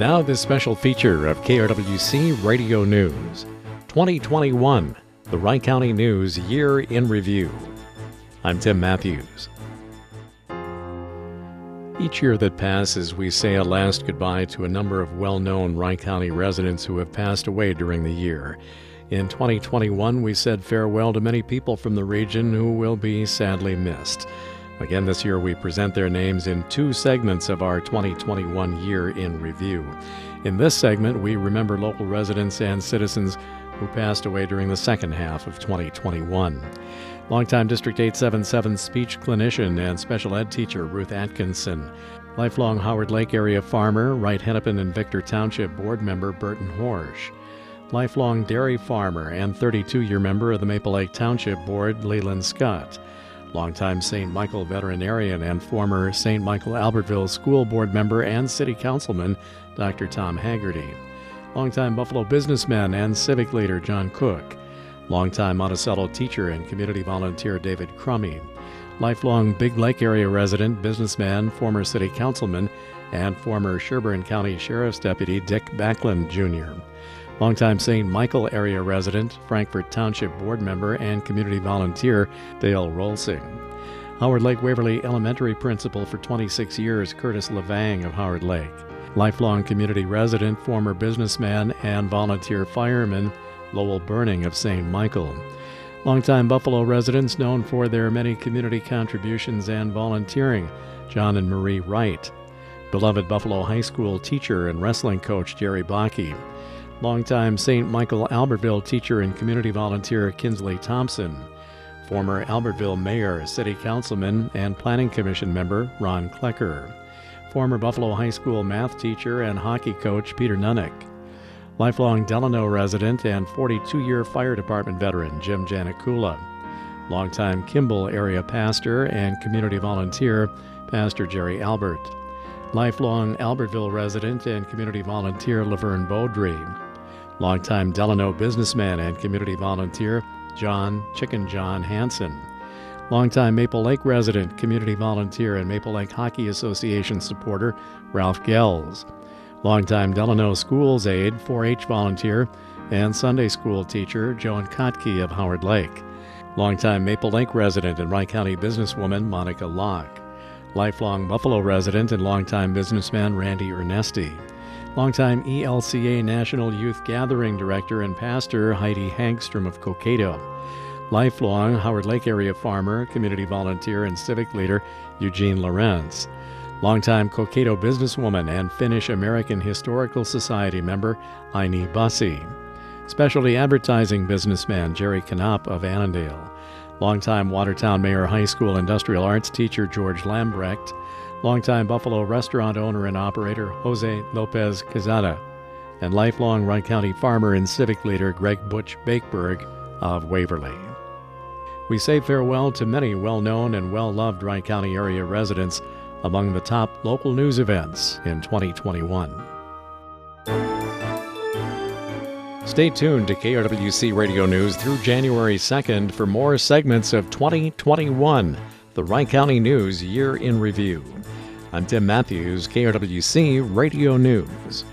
Now, this special feature of KRWC Radio News 2021, the Wright County News Year in Review. I'm Tim Matthews. Each year that passes, we say a last goodbye to a number of well known Wright County residents who have passed away during the year. In 2021, we said farewell to many people from the region who will be sadly missed. Again, this year we present their names in two segments of our 2021 year in review. In this segment, we remember local residents and citizens who passed away during the second half of 2021. Longtime District 877 speech clinician and special ed teacher Ruth Atkinson. Lifelong Howard Lake area farmer, Wright Hennepin and Victor Township board member Burton Horsch. Lifelong dairy farmer and 32 year member of the Maple Lake Township Board, Leland Scott longtime St. Michael veterinarian and former St. Michael Albertville School Board member and City Councilman Dr. Tom Haggerty, longtime Buffalo businessman and civic leader John Cook, longtime Monticello teacher and community volunteer David Crummy, lifelong Big Lake area resident, businessman, former City Councilman, and former Sherburne County Sheriff's Deputy Dick Backlund Jr. Longtime St. Michael area resident, Frankfort Township board member, and community volunteer Dale Rolsing. Howard Lake Waverly Elementary principal for 26 years, Curtis Levang of Howard Lake. Lifelong community resident, former businessman, and volunteer fireman Lowell Burning of St. Michael. Longtime Buffalo residents known for their many community contributions and volunteering, John and Marie Wright. Beloved Buffalo High School teacher and wrestling coach Jerry Bakke longtime St. Michael Albertville teacher and community volunteer Kinsley Thompson, former Albertville mayor, city councilman, and planning commission member Ron Klecker, former Buffalo High School math teacher and hockey coach Peter Nunnick, lifelong Delano resident and 42 year fire department veteran Jim Janikula, longtime Kimball area pastor and community volunteer Pastor Jerry Albert, lifelong Albertville resident and community volunteer Laverne Beaudry, longtime Delano businessman and community volunteer John Chicken John Hanson, longtime Maple Lake resident, community volunteer, and Maple Lake Hockey Association supporter Ralph Gels, longtime Delano Schools aide, 4 H volunteer, and Sunday school teacher Joan Kotke of Howard Lake, longtime Maple Lake resident and Wright County businesswoman Monica Locke, lifelong Buffalo resident and longtime businessman Randy Ernesti longtime ELCA National Youth Gathering Director and Pastor Heidi Hagstrom of Cokato, lifelong Howard Lake area farmer, community volunteer, and civic leader Eugene Lorenz, longtime Cokato businesswoman and Finnish American Historical Society member Aini Bussey, specialty advertising businessman Jerry Knopp of Annandale, longtime Watertown Mayer High School industrial arts teacher George Lambrecht, longtime Buffalo restaurant owner and operator Jose Lopez Quezada, and lifelong Wright County farmer and civic leader Greg Butch Bakeberg of Waverly. We say farewell to many well known and well loved Wright County area residents among the top local news events in 2021. Stay tuned to KRWC Radio News through January 2nd for more segments of 2021, the Wright County News Year in Review. I'm Tim Matthews, KRWC Radio News.